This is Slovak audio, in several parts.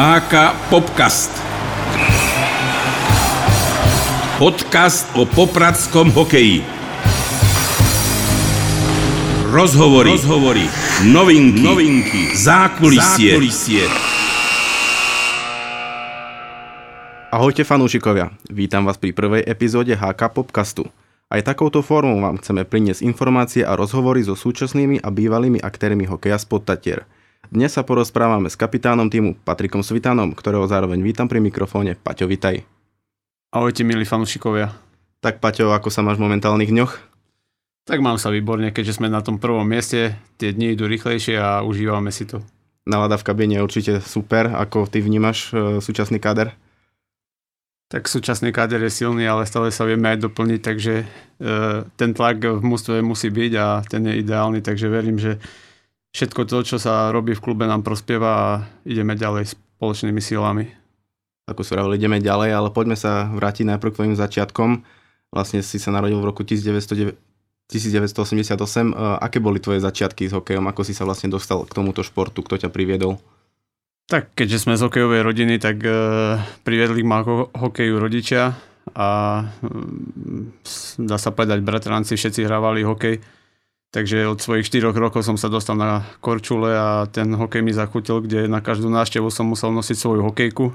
HK Popcast. Podcast o popradskom hokeji. Rozhovory, rozhovory, novinky, novinky, zákulisie. zákulisie. Ahojte fanúšikovia, vítam vás pri prvej epizóde HK Popcastu. Aj takouto formou vám chceme priniesť informácie a rozhovory so súčasnými a bývalými aktérmi hokeja z Podtatier. Dnes sa porozprávame s kapitánom týmu Patrikom Svitanom, ktorého zároveň vítam pri mikrofóne. Paťo, vitaj. Ahojte milí fanúšikovia. Tak Paťo, ako sa máš v momentálnych dňoch? Tak mám sa výborne, keďže sme na tom prvom mieste, tie dni idú rýchlejšie a užívame si to. Nalada v kabíne je určite super, ako ty vnímaš e, súčasný kader? tak súčasný káder je silný, ale stále sa vieme aj doplniť, takže e, ten tlak v mústve musí byť a ten je ideálny, takže verím, že všetko to, čo sa robí v klube, nám prospieva a ideme ďalej spoločnými silami. Ako sa hovorili, ideme ďalej, ale poďme sa vrátiť najprv k tvojim začiatkom. Vlastne si sa narodil v roku 1988. E, aké boli tvoje začiatky s hokejom? Ako si sa vlastne dostal k tomuto športu? Kto ťa priviedol? Tak keďže sme z hokejovej rodiny, tak e, priviedli ma ho- hokeju rodičia a e, dá sa povedať, bratranci všetci hrávali hokej. Takže od svojich 4 rokov som sa dostal na Korčule a ten hokej mi zachutil, kde na každú návštevu som musel nosiť svoju hokejku.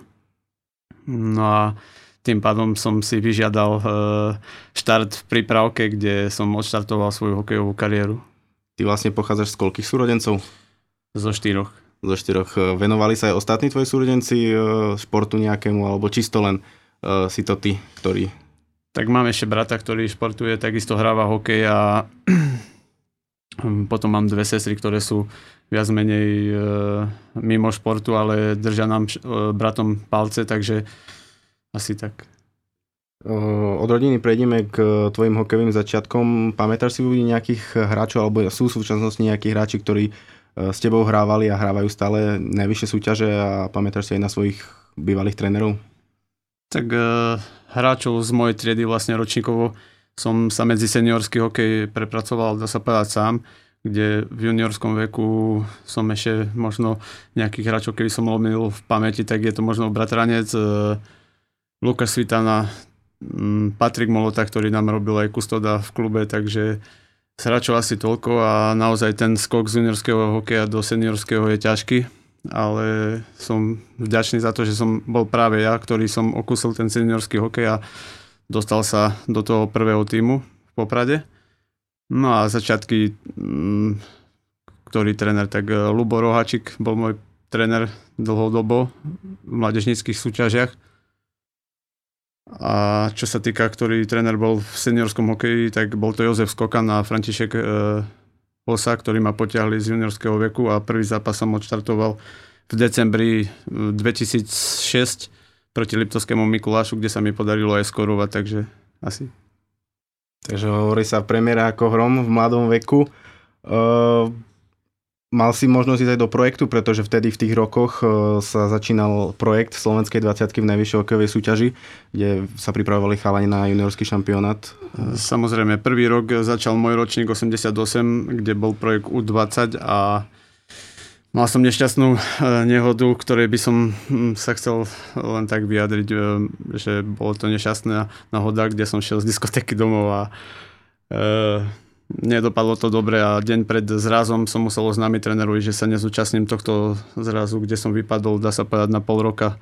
No a tým pádom som si vyžiadal e, štart v prípravke, kde som odštartoval svoju hokejovú kariéru. Ty vlastne pochádzaš z koľkých súrodencov? Zo štyroch zo štyroch. E, venovali sa aj ostatní tvoji súrodenci e, športu nejakému, alebo čisto len uh, si to ty, ktorý... Tak mám ešte brata, ktorý športuje, takisto hráva hokej a potom mám dve sestry, ktoré sú viac menej uh, mimo športu, ale držia nám uh, bratom palce, takže asi tak. Od rodiny prejdeme k tvojim hokejovým začiatkom. Pamätáš si nejakých hráčov, alebo sú v súčasnosti nejakí hráči, ktorí E, s tebou hrávali a hrávajú stále najvyššie súťaže a pamätáš si aj na svojich bývalých trénerov? Tak hráčov z mojej triedy vlastne ročníkovo som sa medzi seniorský hokej prepracoval, dá sa povedať sám, kde v juniorskom veku som ešte možno nejakých hráčov, keby som omil v pamäti, tak je to možno bratranec uh, Lukáš Svitana, um, Patrik Molota, ktorý nám robil aj kustoda v klube, takže hráčov asi toľko a naozaj ten skok z juniorského hokeja do seniorského je ťažký, ale som vďačný za to, že som bol práve ja, ktorý som okusil ten seniorský hokej a dostal sa do toho prvého týmu v Poprade. No a začiatky, mm, ktorý tréner, tak eh, Lubo Rohačik bol môj tréner dlhodobo v mladežnických súťažiach a čo sa týka, ktorý tréner bol v seniorskom hokeji, tak bol to Jozef Skokan a František e, Osa, ktorí ma potiahli z juniorského veku a prvý zápas som odštartoval v decembri 2006 e, proti Liptovskému Mikulášu, kde sa mi podarilo aj skorovať, takže asi. Takže hovorí sa premiéra ako hrom v mladom veku. Uh, Mal si možnosť ísť aj do projektu, pretože vtedy v tých rokoch e, sa začínal projekt Slovenskej 20 v najvyššej hokejovej súťaži, kde sa pripravovali chalani na juniorský šampionát. Samozrejme, prvý rok začal môj ročník 88, kde bol projekt U20 a mal som nešťastnú e, nehodu, ktorej by som hm, sa chcel len tak vyjadriť, e, že bolo to nešťastná náhoda, kde som šiel z diskotéky domov a nedopadlo to dobre a deň pred zrazom som musel oznámiť trénerovi, že sa nezúčastním tohto zrazu, kde som vypadol, dá sa povedať, na pol roka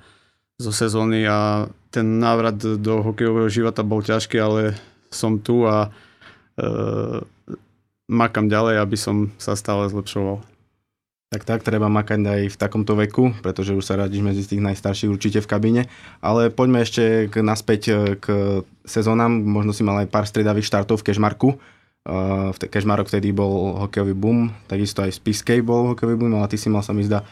zo sezóny a ten návrat do hokejového života bol ťažký, ale som tu a e, makam ďalej, aby som sa stále zlepšoval. Tak tak, treba makať aj v takomto veku, pretože už sa radíš medzi tých najstarších určite v kabíne. Ale poďme ešte k, naspäť e, k sezónam. Možno si mal aj pár striedavých štartov v Kešmarku. Uh, v Kežmarok vtedy bol hokejový boom, takisto aj v Spiskej bol hokejový boom, ale ty si mal sa mi zdá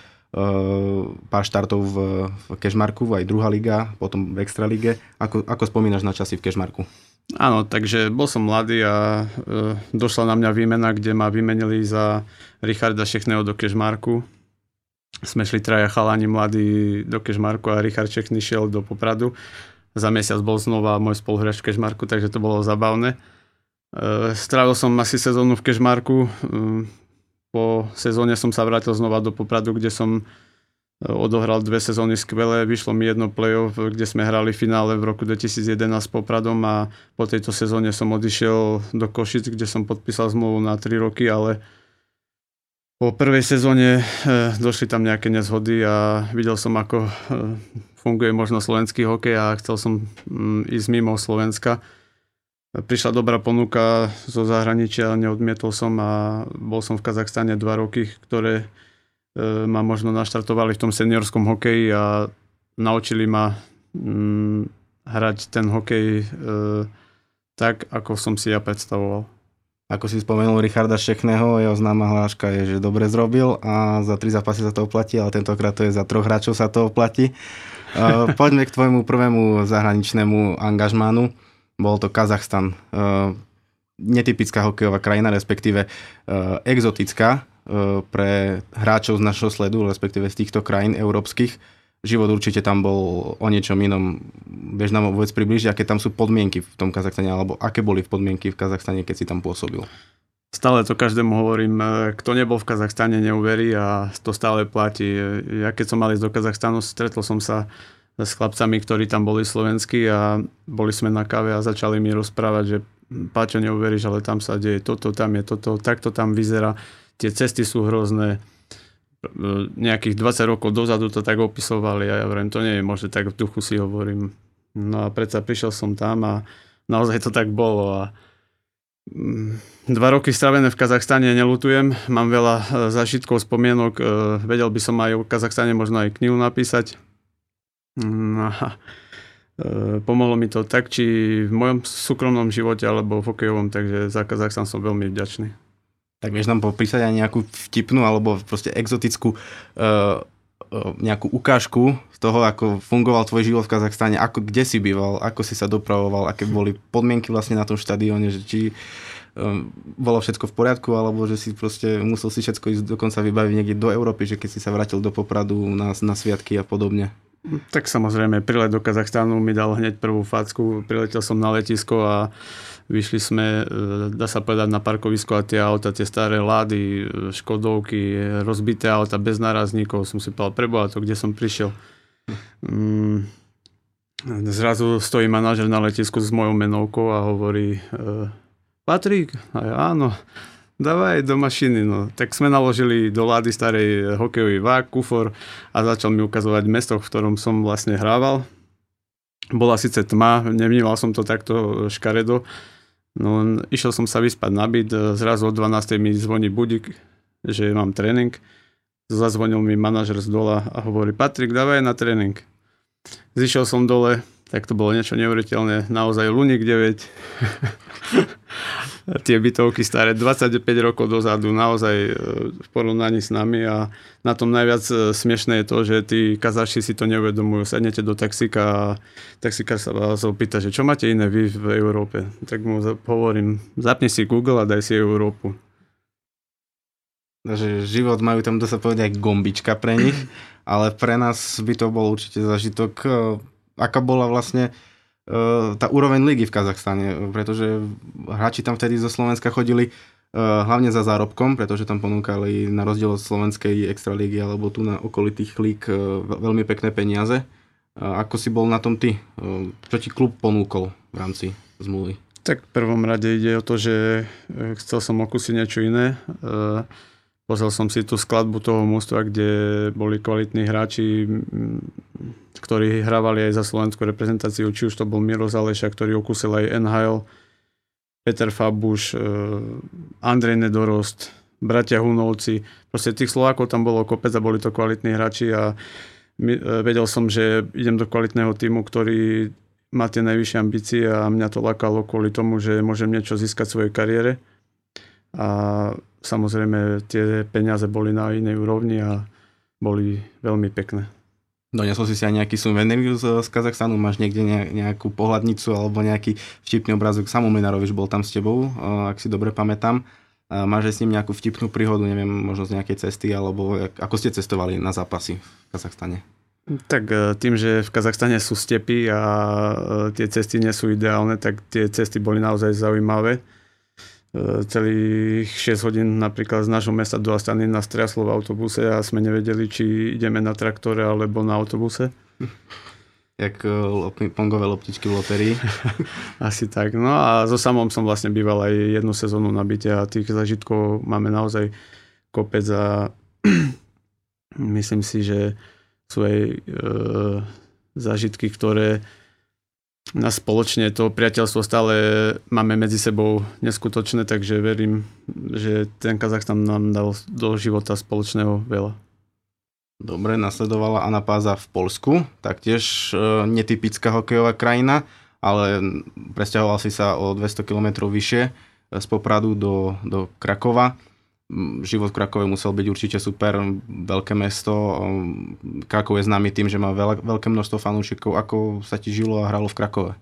pár štartov v, v Kežmarku, aj druhá liga, potom v Extralíge. Ako, ako spomínaš na časy v Kežmarku? Áno, takže bol som mladý a uh, došla na mňa výmena, kde ma vymenili za Richarda Šechného do Kežmarku. Sme šli traja chalani mladí do Kežmarku a Richard Šechný šiel do Popradu. Za mesiac bol znova môj spoluhráč v Kežmarku, takže to bolo zabavné. Eh, strávil som asi sezónu v Kešmarku. Eh, po sezóne som sa vrátil znova do Popradu, kde som odohral dve sezóny skvelé, vyšlo mi jedno playoff, kde sme hrali finále v roku 2011 s Popradom a po tejto sezóne som odišiel do Košic, kde som podpísal zmluvu na 3 roky, ale po prvej sezóne e, došli tam nejaké nezhody a videl som, ako e, funguje možno slovenský hokej a chcel som mm, ísť mimo Slovenska. Prišla dobrá ponuka zo zahraničia, neodmietol som a bol som v Kazachstane dva roky, ktoré E, ma možno naštartovali v tom seniorskom hokeji a naučili ma mm, hrať ten hokej e, tak, ako som si ja predstavoval. Ako si spomenul Richarda Šechného, jeho známa hláška je, že dobre zrobil a za tri zápasy sa to oplatí, ale tentokrát to je za troch hráčov sa to oplatí. Uh, poďme k tvojmu prvému zahraničnému angažmánu. Bol to Kazachstan. Uh, netypická hokejová krajina, respektíve uh, exotická. E, pre hráčov z našho sledu, respektíve z týchto krajín európskych. Život určite tam bol o niečom inom. Vieš nám vôbec približiť, aké tam sú podmienky v tom Kazachstane, alebo aké boli podmienky v Kazachstane, keď si tam pôsobil? Stále to každému hovorím, kto nebol v Kazachstane, neuverí a to stále platí. Ja keď som mal ísť do Kazachstanu, stretol som sa s chlapcami, ktorí tam boli slovenskí a boli sme na káve a začali mi rozprávať, že Páčo, neuveríš, ale tam sa deje toto, tam je toto, takto tam vyzerá tie cesty sú hrozné. Nejakých 20 rokov dozadu to tak opisovali a ja hovorím, to nie je možné, tak v duchu si hovorím. No a predsa prišiel som tam a naozaj to tak bolo a mm, Dva roky stravené v Kazachstane nelutujem, mám veľa e, zažitkov, spomienok, e, vedel by som aj o Kazachstane možno aj knihu napísať. No e, pomohlo mi to tak, či v mojom súkromnom živote alebo v hokejovom, takže za Kazachstan som veľmi vďačný. Tak vieš nám popísať aj nejakú vtipnú alebo proste exotickú uh, nejakú ukážku z toho, ako fungoval tvoj život v Kazachstane, ako, kde si býval, ako si sa dopravoval, aké boli podmienky vlastne na tom štadióne, že či um, bolo všetko v poriadku, alebo že si proste musel si všetko ísť dokonca vybaviť niekde do Európy, že keď si sa vrátil do Popradu na, na sviatky a podobne. Tak samozrejme, prilet do Kazachstanu mi dal hneď prvú facku, priletel som na letisko a vyšli sme, e, dá sa povedať, na parkovisko a tie auta, tie staré lády, e, škodovky, rozbité auta bez nárazníkov, som si povedal, preboha to, kde som prišiel. Mm, zrazu stojí manažer na letisku s mojou menovkou a hovorí, e, Patrik, a ja, áno, dávaj do mašiny. No. Tak sme naložili do lády starej hokejový vák, kufor a začal mi ukazovať mesto, v ktorom som vlastne hrával. Bola síce tma, nevnímal som to takto škaredo. No, išiel som sa vyspať na byt, zrazu o 12. mi zvoní budík, že mám tréning. Zazvonil mi manažer z dola a hovorí, Patrik, dávaj na tréning. Zišiel som dole, tak to bolo niečo neuveriteľné, naozaj Lunik 9. tie bytovky staré 25 rokov dozadu naozaj e, v porovnaní s nami a na tom najviac e, smiešné je to, že tí kazaši si to neuvedomujú. Sadnete do taxíka a taxikár sa vás opýta, že čo máte iné vy v Európe. Tak mu hovorím, zapni si Google a daj si Európu. Takže život majú tam, dosť povedať, aj gombička pre nich, ale pre nás by to bol určite zažitok. E, aká bola vlastne Eh, tá úroveň ligy v Kazachstane, pretože hráči tam vtedy zo Slovenska chodili uh, hlavne za zárobkom, pretože tam ponúkali na rozdiel od slovenskej extralígy alebo tu na okolitých líg uh, veľmi pekné peniaze. Ako si bol na tom ty? Čo ti klub ponúkol v rámci zmluvy? Tak v prvom rade ide o to, že chcel som okúsiť niečo iné. Uh, Pozrel som si tú skladbu toho mústva, kde boli kvalitní hráči, ktorí hrávali aj za slovenskú reprezentáciu, či už to bol Miro Zaleša, ktorý okúsil aj NHL, Peter Fabuš, e, Andrej Nedorost, bratia Hunovci. Proste tých Slovákov tam bolo kopec a boli to kvalitní hráči a e, vedel som, že idem do kvalitného týmu, ktorý má tie najvyššie ambície a mňa to lakalo kvôli tomu, že môžem niečo získať v svojej kariére. A samozrejme tie peniaze boli na inej úrovni a boli veľmi pekné. Donesol si si aj nejaký suvenír z, z Kazachstanu? Máš niekde nejakú pohľadnicu alebo nejaký vtipný obrázok? Samo Minarovič bol tam s tebou, ak si dobre pamätám. Máš aj s ním nejakú vtipnú príhodu, neviem, možno z nejakej cesty, alebo ako ste cestovali na zápasy v Kazachstane? Tak e, tým, že v Kazachstane sú stepy a e, tie cesty nie sú ideálne, tak tie cesty boli naozaj zaujímavé celých 6 hodín napríklad z nášho mesta do Astany nás triaslo v autobuse a sme nevedeli, či ideme na traktore alebo na autobuse. Jak e, pongové loptičky v loterii. Asi tak. No a so samom som vlastne býval aj jednu sezónu na byte a tých zažitkov máme naozaj kopec a myslím si, že sú aj e, zážitky, ktoré na spoločne to priateľstvo stále máme medzi sebou neskutočné, takže verím, že ten Kazachstan nám dal do života spoločného veľa. Dobre, nasledovala Anna Páza v Polsku, taktiež e, netypická hokejová krajina, ale presťahoval si sa o 200 km vyššie e, z Popradu do, do Krakova. Život v Krakove musel byť určite super, veľké mesto. Krakov je známy tým, že má veľa, veľké množstvo fanúšikov. Ako sa ti žilo a hralo v Krakove?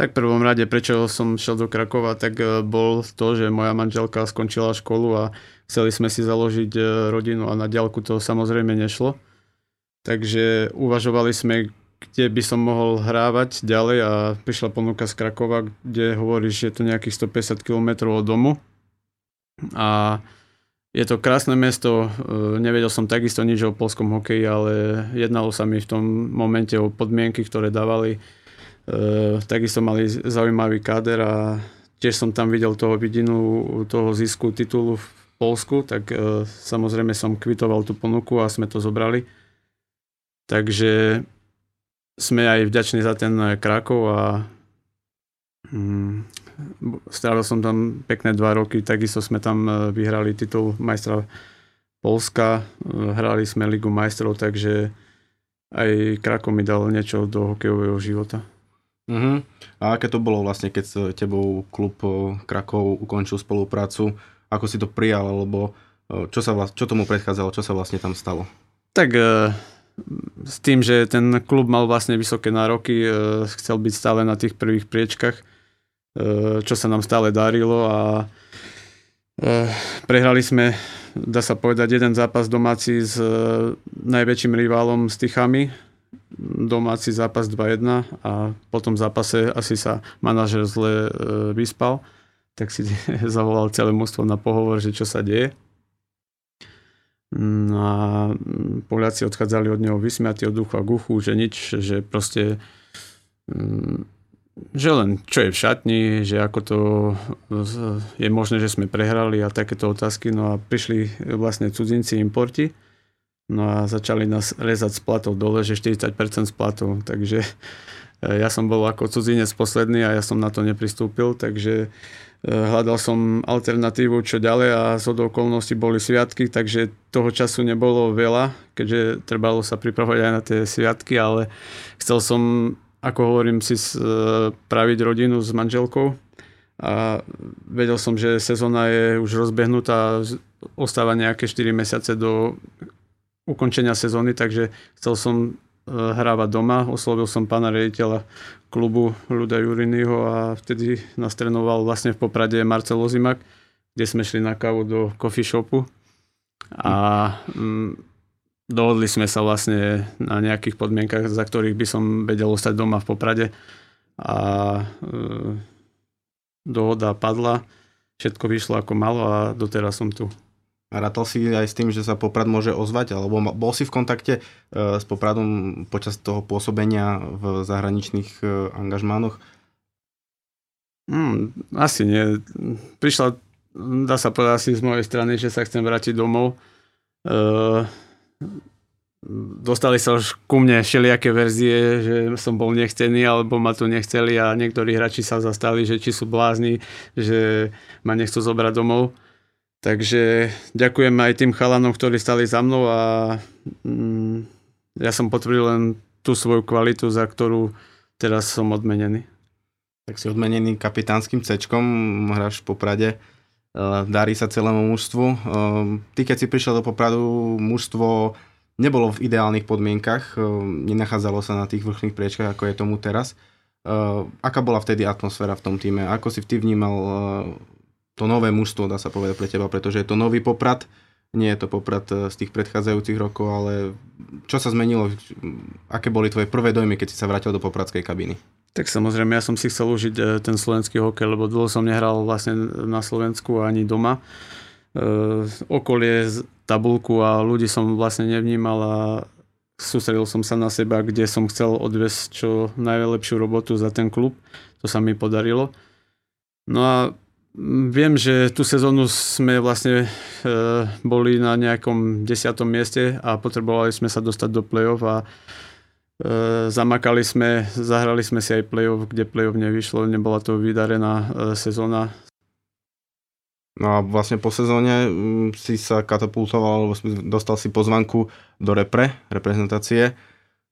Tak v prvom rade, prečo som šiel do Krakova, tak e, bol to, že moja manželka skončila školu a chceli sme si založiť e, rodinu a na diálku to samozrejme nešlo. Takže uvažovali sme, kde by som mohol hrávať ďalej a prišla ponuka z Krakova, kde hovorí, že je to nejakých 150 km od domu. A je to krásne mesto, e, nevedel som takisto nič o polskom hokeji, ale jednalo sa mi v tom momente o podmienky, ktoré dávali. E, takisto mali zaujímavý káder a tiež som tam videl toho vidinu toho zisku titulu v Polsku, tak e, samozrejme som kvitoval tú ponuku a sme to zobrali. Takže sme aj vďační za ten Krakov a mm, strávil som tam pekné dva roky, takisto sme tam e, vyhrali titul majstra Polska, e, hrali sme Ligu majstrov, takže aj Krakov mi dal niečo do hokejového života. Uh-huh. A aké to bolo vlastne, keď s tebou klub Krakov ukončil spoluprácu? ako si to prijal, alebo e, čo, sa, čo tomu predchádzalo, čo sa vlastne tam stalo? Tak e, s tým, že ten klub mal vlastne vysoké nároky, e, chcel byť stále na tých prvých priečkach, čo sa nám stále darilo a prehrali sme, dá sa povedať, jeden zápas domáci s najväčším rivalom s Tichami, domáci zápas 2-1 a po tom zápase asi sa manažer zle vyspal tak si zavolal celé mústvo na pohovor, že čo sa deje. No a mm, Poliaci odchádzali od neho vysmiatí od duchu a guchu, že nič, že proste mm, že len čo je v šatni, že ako to je možné, že sme prehrali a takéto otázky. No a prišli vlastne cudzinci, importi, no a začali nás rezať z platov dole, že 40% z platov. Takže eh, ja som bol ako cudzinec posledný a ja som na to nepristúpil, takže Eh, hľadal som alternatívu čo ďalej a z okolností boli sviatky, takže toho času nebolo veľa, keďže trebalo sa pripravovať aj na tie sviatky, ale chcel som, ako hovorím, si spraviť rodinu s manželkou a vedel som, že sezóna je už rozbehnutá, ostáva nejaké 4 mesiace do ukončenia sezóny, takže chcel som eh, hrávať doma. Oslovil som pána rediteľa klubu Ľuda Jurinyho a vtedy nás trénoval vlastne v Poprade Marcel Lozimak, kde sme šli na kávu do coffee shopu a mm, dohodli sme sa vlastne na nejakých podmienkach, za ktorých by som vedel ostať doma v Poprade a e, dohoda padla, všetko vyšlo ako malo a doteraz som tu. A rátal si aj s tým, že sa Poprad môže ozvať, alebo bol si v kontakte e, s Popradom počas toho pôsobenia v zahraničných e, angažmánoch? Hmm, asi nie. Prišla, dá sa povedať asi z mojej strany, že sa chcem vrátiť domov. E, dostali sa už ku mne všelijaké verzie, že som bol nechcený, alebo ma tu nechceli a niektorí hráči sa zastali, že či sú blázni, že ma nechcú zobrať domov. Takže ďakujem aj tým chalanom, ktorí stali za mnou a mm, ja som potvrdil len tú svoju kvalitu, za ktorú teraz som odmenený. Tak si odmenený kapitánskym cečkom, hráš v Poprade, darí sa celému mužstvu. E, ty, keď si prišiel do Popradu, mužstvo nebolo v ideálnych podmienkach, e, nenachádzalo sa na tých vrchných priečkách, ako je tomu teraz. Aká bola vtedy atmosféra v tom týme? Ako si ty vnímal to nové mužstvo, dá sa povedať pre teba, pretože je to nový poprad, nie je to poprad eh, z tých predchádzajúcich rokov, ale čo sa zmenilo? Aké boli tvoje prvé dojmy, keď si sa vrátil do popradskej kabiny? Tak samozrejme, ja som si chcel užiť e, ten slovenský hokej, lebo dlho som nehral vlastne na Slovensku ani doma. E, okolie, tabulku a ľudí som vlastne nevnímal a sústredil som sa na seba, kde som chcel odviesť čo najlepšiu robotu za ten klub. To sa mi podarilo. No a viem, že tú sezónu sme vlastne e, boli na nejakom desiatom mieste a potrebovali sme sa dostať do play-off a zamakali sme, zahrali sme si aj play-off, kde play-off nevyšlo, nebola to vydarená e, sezóna. No a vlastne po sezóne mm, si sa katapultoval, alebo dostal si pozvanku do repre, reprezentácie.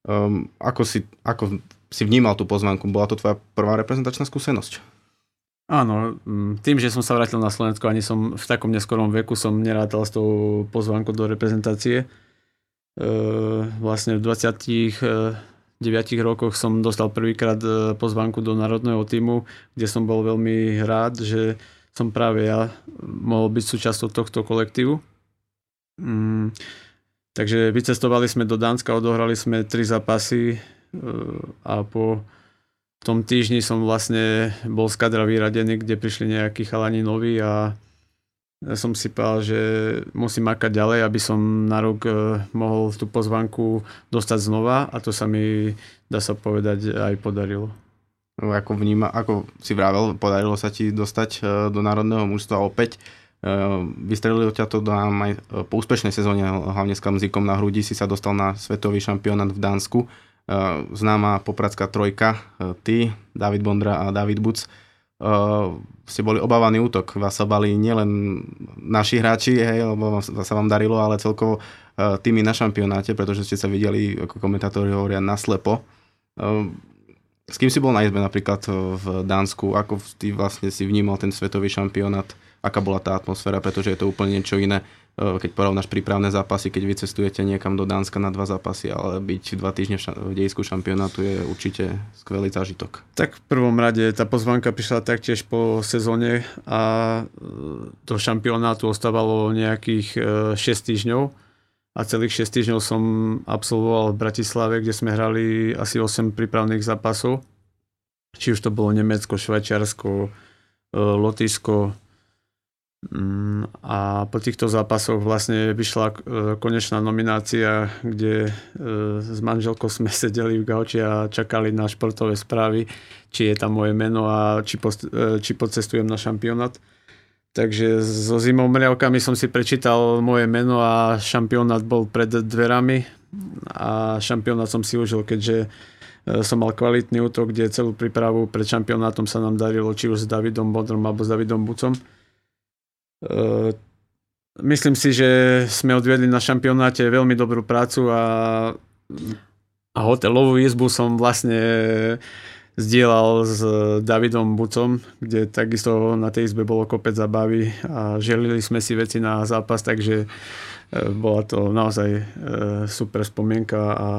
Um, ako, si, ako si vnímal tú pozvanku? Bola to tvoja prvá reprezentačná skúsenosť? Áno, mm, tým, že som sa vrátil na Slovensko, ani som v takom neskorom veku som nerátal s tou pozvankou do reprezentácie vlastne v 29 rokoch som dostal prvýkrát e, pozvánku do národného týmu, kde som bol veľmi rád, že som práve ja mohol byť súčasťou tohto kolektívu. Mm, takže vycestovali sme do Dánska, odohrali sme tri zápasy e, a po tom týždni som vlastne bol z kadra vyradený, kde prišli nejakí chalani noví a som si povedal, že musím makať ďalej, aby som na rok e, mohol tú pozvanku dostať znova a to sa mi, dá sa povedať, aj podarilo. Ako, vníma, ako si vravel, podarilo sa ti dostať e, do národného mužstva opäť. E, vystrelilo ťa to dám aj po úspešnej sezóne, hlavne s kamzikom na hrudi si sa dostal na svetový šampionát v Dánsku. Známa popradská trojka, ty, David Bondra a David Buc ste boli obávaný útok. Vás sa nielen naši hráči, hej, lebo sa vám darilo, ale celkovo uh, týmy na šampionáte, pretože ste sa videli, ako komentátori hovoria, naslepo. Uh, s kým si bol na izbe napríklad v Dánsku? Ako ty vlastne si vnímal ten svetový šampionát? Aká bola tá atmosféra? Pretože je to úplne niečo iné Eh, keď porovnáš prípravné zápasy, keď vycestujete niekam do Dánska na dva zápasy, ale byť dva týždne v, dejsku šampionátu je určite skvelý zážitok. Tak v prvom rade tá pozvanka prišla taktiež po sezóne a eh, do šampionátu ostávalo nejakých 6 eh, týždňov a celých 6 týždňov som absolvoval v Bratislave, kde sme hrali asi 8 prípravných zápasov. Či už to bolo Nemecko, Švajčiarsko, Lotyšsko, Mm, a po týchto zápasoch vlastne vyšla e, konečná nominácia, kde e, s manželkou sme sedeli v gauči a čakali na športové správy, či je tam moje meno a či, post, e, či podcestujem na šampionát. Takže so zimou mriavkami som si prečítal moje meno a šampionát bol pred dverami a šampionát som si užil, keďže som mal kvalitný útok, kde celú prípravu pred šampionátom sa nám darilo či už s Davidom Bodrom alebo s Davidom Bucom myslím si, že sme odviedli na šampionáte veľmi dobrú prácu a, a hotelovú izbu som vlastne zdieľal s Davidom Bucom, kde takisto na tej izbe bolo kopec zabavy a želili sme si veci na zápas, takže ehm, bola to naozaj ehm, super spomienka a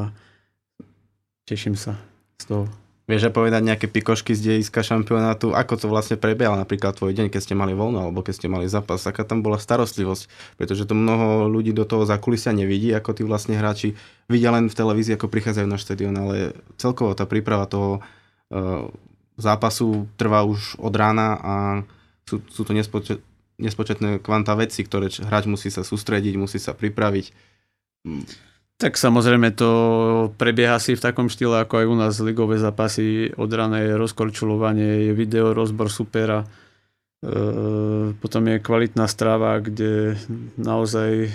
teším sa z toho. Vieš aj povedať nejaké pikošky z dejiska šampionátu, ako to vlastne prebiehalo napríklad tvoj deň, keď ste mali voľno alebo keď ste mali zápas, aká tam bola starostlivosť, pretože to mnoho ľudí do toho zakulisia nevidí, ako tí vlastne hráči vidia len v televízii, ako prichádzajú na štadión, ale celkovo tá príprava toho uh, zápasu trvá už od rána a sú, sú to nespočet, nespočetné kvanta veci, ktoré hráč musí sa sústrediť, musí sa pripraviť. Tak samozrejme to prebieha si v takom štýle ako aj u nás ligové zápasy. Od rané rozkorčulovanie, je video, rozbor supera. E, potom je kvalitná stráva, kde naozaj e,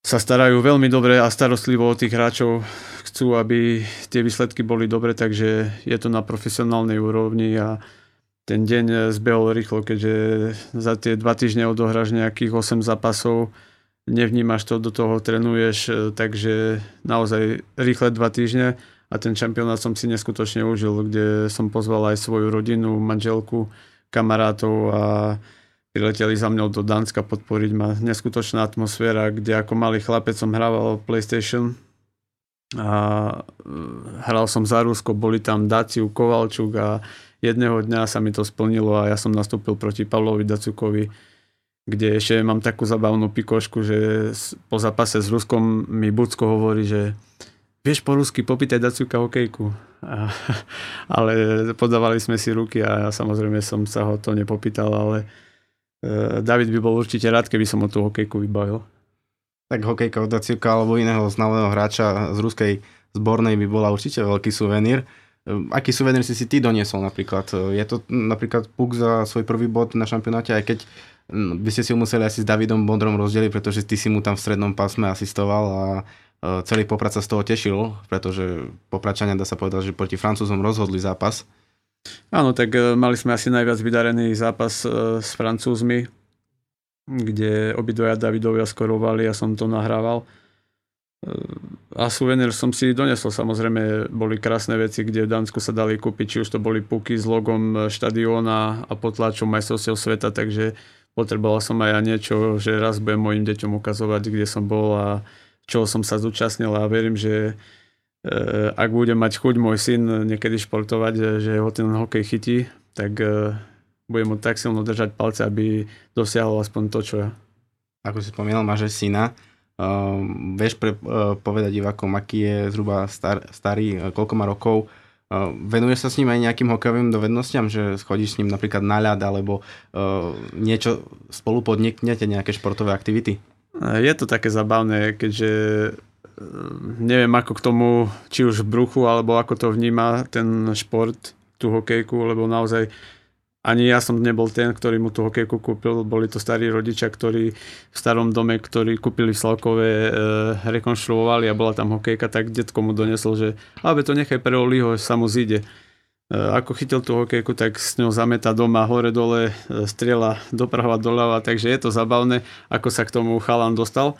sa starajú veľmi dobre a starostlivo o tých hráčov. Chcú, aby tie výsledky boli dobre, takže je to na profesionálnej úrovni a ten deň zbehol rýchlo, keďže za tie dva týždne odohráš nejakých 8 zápasov nevnímaš to, do toho trénuješ, e, takže naozaj rýchle dva týždne a ten šampionát som si neskutočne užil, kde som pozval aj svoju rodinu, manželku, kamarátov a prileteli za mnou do Dánska podporiť ma. Neskutočná atmosféra, kde ako malý chlapec som hrával PlayStation a e, hral som za Rusko, boli tam Daciu, Kovalčuk a jedného dňa sa mi to splnilo a ja som nastúpil proti Pavlovi Dacukovi kde ešte mám takú zabavnú pikošku, že po zápase s Ruskom mi Bucko hovorí, že vieš po rusky popýtaj Dacúka hokejku. A, ale podávali sme si ruky a samozrejme som sa ho to nepopýtal, ale e, David by bol určite rád, keby som mu tú hokejku vybavil. Tak hokejka od Dacúka alebo iného znalého hráča z ruskej zbornej by bola určite veľký suvenír. Ehm, aký suvenír si si ty doniesol napríklad? Je to napríklad puk za svoj prvý bod na šampionáte, aj keď hm, by ste si ho museli asi s Davidom Bondrom rozdeliť, pretože ty si mu tam v strednom pásme asistoval a e, celý Poprad sa z toho tešil, pretože Popračania dá sa povedať, že proti Francúzom rozhodli zápas. Áno, tak mali sme asi najviac vydarený zápas s Francúzmi, kde obidvoja Davidovia skorovali a som to nahrával a suvenír som si donesol. Samozrejme, boli krásne veci, kde v Dánsku sa dali kúpiť, či už to boli puky s logom štadióna a potlačom majstrovstiev sveta, takže potreboval som aj ja niečo, že raz budem mojim deťom ukazovať, kde som bol a čo som sa zúčastnil a verím, že e, ak bude mať chuť môj syn niekedy športovať, že ho ten hokej chytí, tak e, budem mu tak silno držať palce, aby dosiahol aspoň to, čo ja. Ako si spomínal, máš syna. Uh, vieš pre, uh, povedať divákom, aký je zhruba star, starý, uh, koľko má rokov. Uh, venuješ sa s ním aj nejakým hokejovým dovednostiam, že chodíš s ním napríklad na ľad, alebo uh, niečo spolu podniknete, nejaké športové aktivity? Je to také zabavné, keďže neviem ako k tomu, či už v bruchu, alebo ako to vníma ten šport, tú hokejku, lebo naozaj ani ja som nebol ten, ktorý mu tú hokejku kúpil. Boli to starí rodičia, ktorí v starom dome, ktorí kúpili v Slavkové, e, rekonštruovali a bola tam hokejka, tak detko mu donesol, že aby to nechaj pre Oliho, sa mu zíde. E, ako chytil tú hokejku, tak s ňou zameta doma hore dole, e, strieľa doprava doľava, takže je to zabavné, ako sa k tomu chalan dostal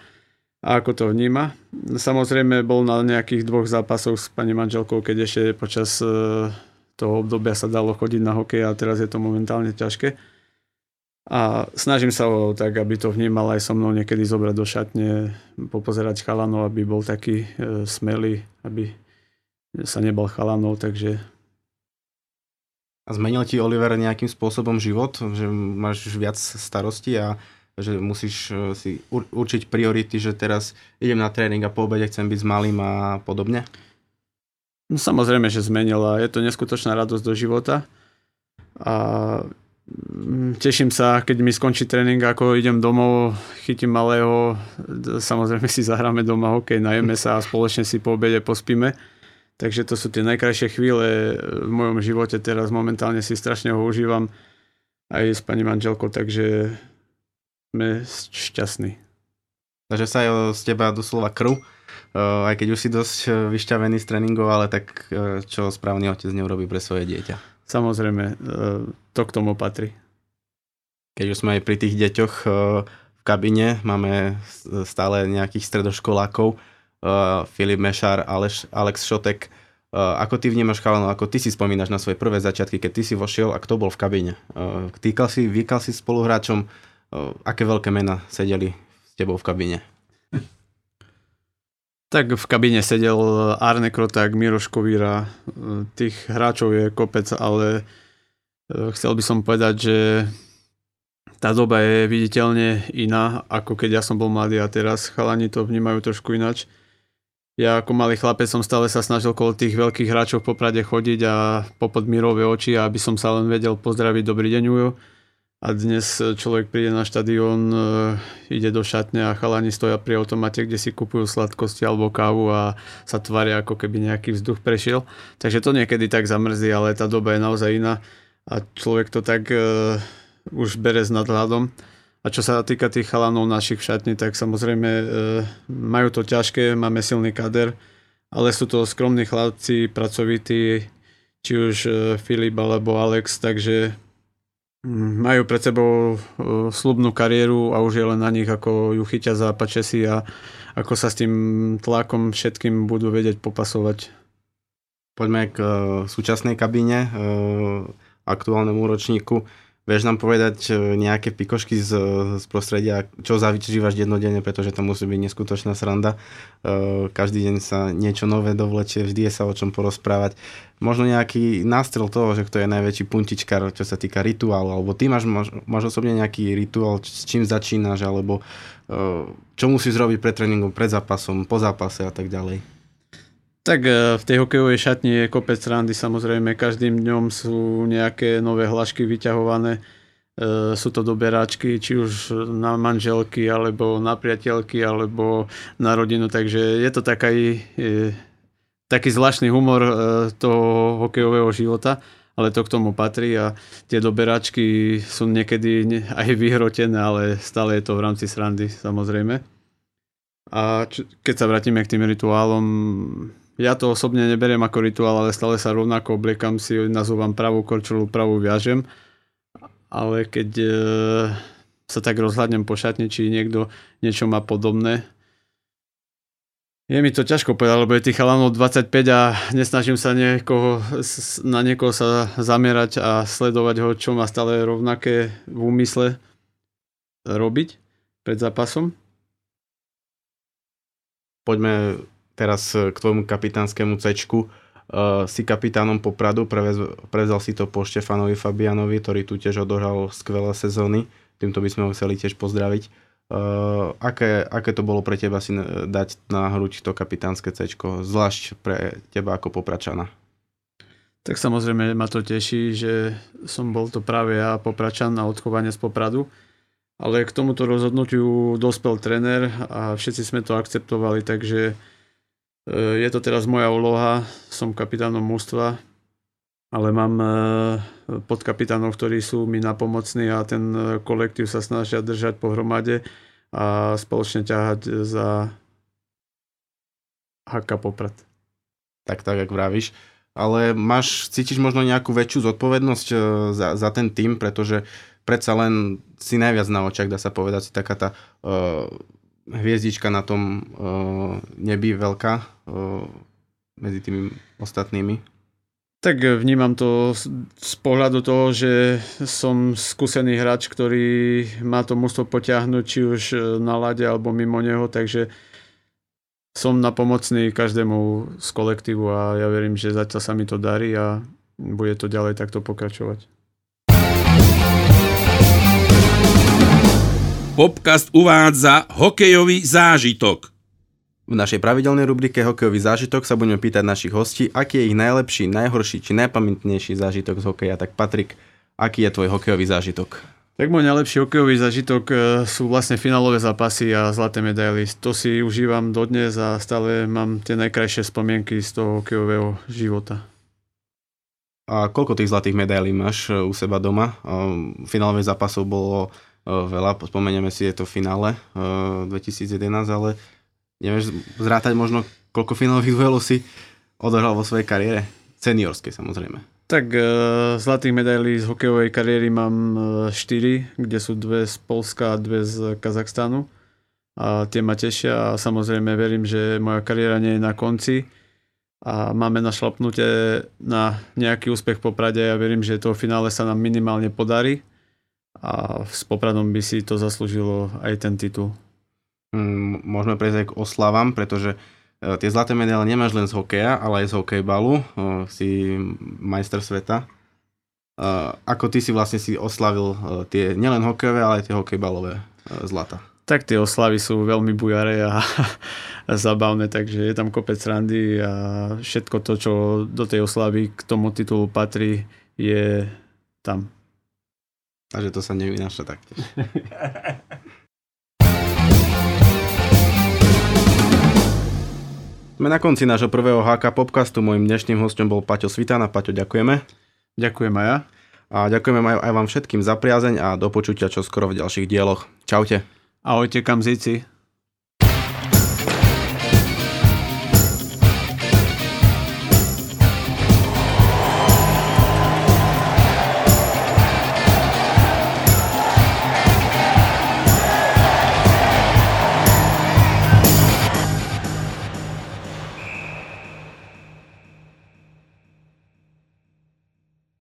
a ako to vníma. Samozrejme bol na nejakých dvoch zápasoch s pani manželkou, keď ešte počas e, toho obdobia sa dalo chodiť na hokej a teraz je to momentálne ťažké. A snažím sa ho tak, aby to vnímal aj so mnou niekedy zobrať do šatne, popozerať chalanov, aby bol taký e, smelý, aby sa nebal chalanov, takže... A zmenil ti Oliver nejakým spôsobom život, že máš viac starosti a že musíš e, si určiť priority, že teraz idem na tréning a po obede chcem byť s malým a podobne? No samozrejme, že zmenila. Je to neskutočná radosť do života. A mm, teším sa, keď mi skončí tréning, ako idem domov, chytím malého, samozrejme si zahráme doma hokej, najeme sa a spoločne si po obede pospíme. Takže to sú tie najkrajšie chvíle v mojom živote teraz. Momentálne si strašne ho užívam aj s pani manželkou, takže sme šťastní. Takže sa z teba doslova krv aj keď už si dosť eh, vyšťavený z tréningov, ale tak eh, čo správny otec neurobí pre svoje dieťa? Samozrejme, to k tomu patrí. Keď už sme aj pri tých deťoch v kabine, máme stále nejakých stredoškolákov, Filip Mešar, Aleš, Alex Šotek, ako ty vnímaš chalanov, ako ty si spomínaš na svoje prvé začiatky, keď ty si vošiel a kto bol v kabine? Týkal si, vykal si spoluhráčom, aké veľké mena sedeli s tebou v kabine? Tak v kabíne sedel Arne Kroták, Miroš Kovíra, tých hráčov je kopec, ale e, chcel by som povedať, že tá doba je viditeľne iná, ako keď ja som bol mladý a teraz chalani to vnímajú trošku inač. Ja ako malý chlapec som stále sa snažil kolo tých veľkých hráčov v Poprade chodiť a popod mirové oči, aby som sa len vedel pozdraviť dobrý deň Ujo a dnes človek príde na štadión, e, ide do šatne a chalani stoja pri automate, kde si kupujú sladkosti alebo kávu a sa tvária, ako keby nejaký vzduch prešiel. Takže to niekedy tak zamrzí, ale tá doba je naozaj iná a človek to tak uh, už bere s nadhľadom. A čo sa týka tých chalanov našich v šatni, tak samozrejme uh, majú to ťažké, máme silný kader, ale sú to skromní chlapci, pracovití, či už uh, Filip alebo Alex, takže majú pred sebou e, slubnú kariéru a už je len na nich, ako ju chytia za si a ako sa s tým tlakom všetkým budú vedieť popasovať. Poďme k uh, súčasnej kabíne, uh, aktuálnemu ročníku. Vieš nám povedať nejaké pikošky z, z prostredia, čo zavyžívaš dennodenne, pretože to musí byť neskutočná sranda. Každý deň sa niečo nové dovlečie, vždy je sa o čom porozprávať. Možno nejaký nástrel toho, že kto je najväčší puntičkar, čo sa týka rituálu, alebo ty máš, máš, máš osobne nejaký rituál, s čím začínaš, alebo čo musíš zrobiť pred tréningom, pred zápasom, po zápase a tak ďalej. Tak e, v tej hokejovej šatni je kopec randy, samozrejme každým dňom sú nejaké nové hlašky vyťahované. E, sú to doberáčky, či už na manželky, alebo na priateľky, alebo na rodinu, takže je to taký, e, taký zvláštny humor toho hokejového života, ale to k tomu patrí a tie doberáčky sú niekedy aj vyhrotené, ale stále je to v rámci srandy, samozrejme. A keď sa vrátime k tým rituálom, ja to osobne neberiem ako rituál, ale stále sa rovnako obliekam si, nazúvam pravú korčulu, pravú viažem. Ale keď e, sa tak rozhľadnem po šatni, či niekto niečo má podobné, je mi to ťažko povedať, lebo je tých chalanov 25 a nesnažím sa niekoho, na niekoho sa zamerať a sledovať ho, čo má stále rovnaké v úmysle robiť pred zápasom. Poďme teraz e, k tvojmu kapitánskému cečku. Uh, si kapitánom Popradu, prevez, prevzal si to po Štefanovi Fabianovi, ktorý tu tiež odohral skvelé sezóny. Týmto by sme ho chceli tiež pozdraviť. Uh, aké, aké to bolo pre teba si dať na hruď to kapitánske cečko, zvlášť pre teba ako Popračana? Tak samozrejme ma to teší, že som bol to práve ja Popračan na odchovanie z Popradu. Ale k tomuto rozhodnutiu dospel tréner a všetci sme to akceptovali, takže je to teraz moja úloha, som kapitánom mústva, ale mám e, podkapitánov, ktorí sú mi napomocní a ten e, kolektív sa snažia držať pohromade a spoločne ťahať za haka popred. Tak, tak, ak vravíš. Ale máš, cítiš možno nejakú väčšiu zodpovednosť e, za, za ten tým, pretože predsa len si najviac na očiach, dá sa povedať, si taká tá uh, hviezdička na tom uh, nebi veľká uh, medzi tými ostatnými? Tak vnímam to z pohľadu toho, že som skúsený hráč, ktorý má to mústvo potiahnuť či už e, na lade alebo mimo neho, takže som napomocný každému z kolektívu a ja verím, že zatiaľ sa mi to darí a bude to ďalej takto pokračovať. Popcast uvádza hokejový zážitok. V našej pravidelnej rubrike Hokejový zážitok sa budeme pýtať našich hostí, aký je ich najlepší, najhorší či najpamätnejší zážitok z hokeja. Tak Patrik, aký je tvoj hokejový zážitok? Tak môj najlepší hokejový zážitok e, sú vlastne finálové zápasy a zlaté medaily. To si užívam dodnes a stále mám tie najkrajšie spomienky z toho hokejového života. A koľko tých zlatých medailí máš e, u seba doma? Finálových zápasov bolo veľa, spomenieme si, je to finále 2011, ale nevieš zrátať možno, koľko finálových duelov si odohral vo svojej kariére? Seniorskej samozrejme. Tak zlatých medailí z hokejovej kariéry mám 4, kde sú dve z Polska a dve z Kazachstanu. A tie ma tešia a samozrejme verím, že moja kariéra nie je na konci a máme našlapnuté na nejaký úspech po Prade a ja verím, že to finále sa nám minimálne podarí a s Popradom by si to zaslúžilo aj ten titul. Mm, môžeme prejsť aj k oslavám, pretože e, tie zlaté medaile nemáš len z hokeja, ale aj z hokejbalu. E, si majster sveta. E, ako ty si vlastne si oslavil tie nielen hokejové, ale aj tie hokejbalové zlata? Tak tie oslavy sú veľmi bujaré a, a zabavné, takže je tam kopec randy a všetko to, čo do tej oslavy k tomu titulu patrí, je tam. Takže to sa nevynáša taktiež. Sme na konci nášho prvého HK podcastu. Mojím dnešným hostom bol Paťo Svitana. Paťo, ďakujeme. Ďakujem aj ja. A ďakujeme aj vám všetkým za priazeň a do počutia čo skoro v ďalších dieloch. Čaute. Ahojte kamzici.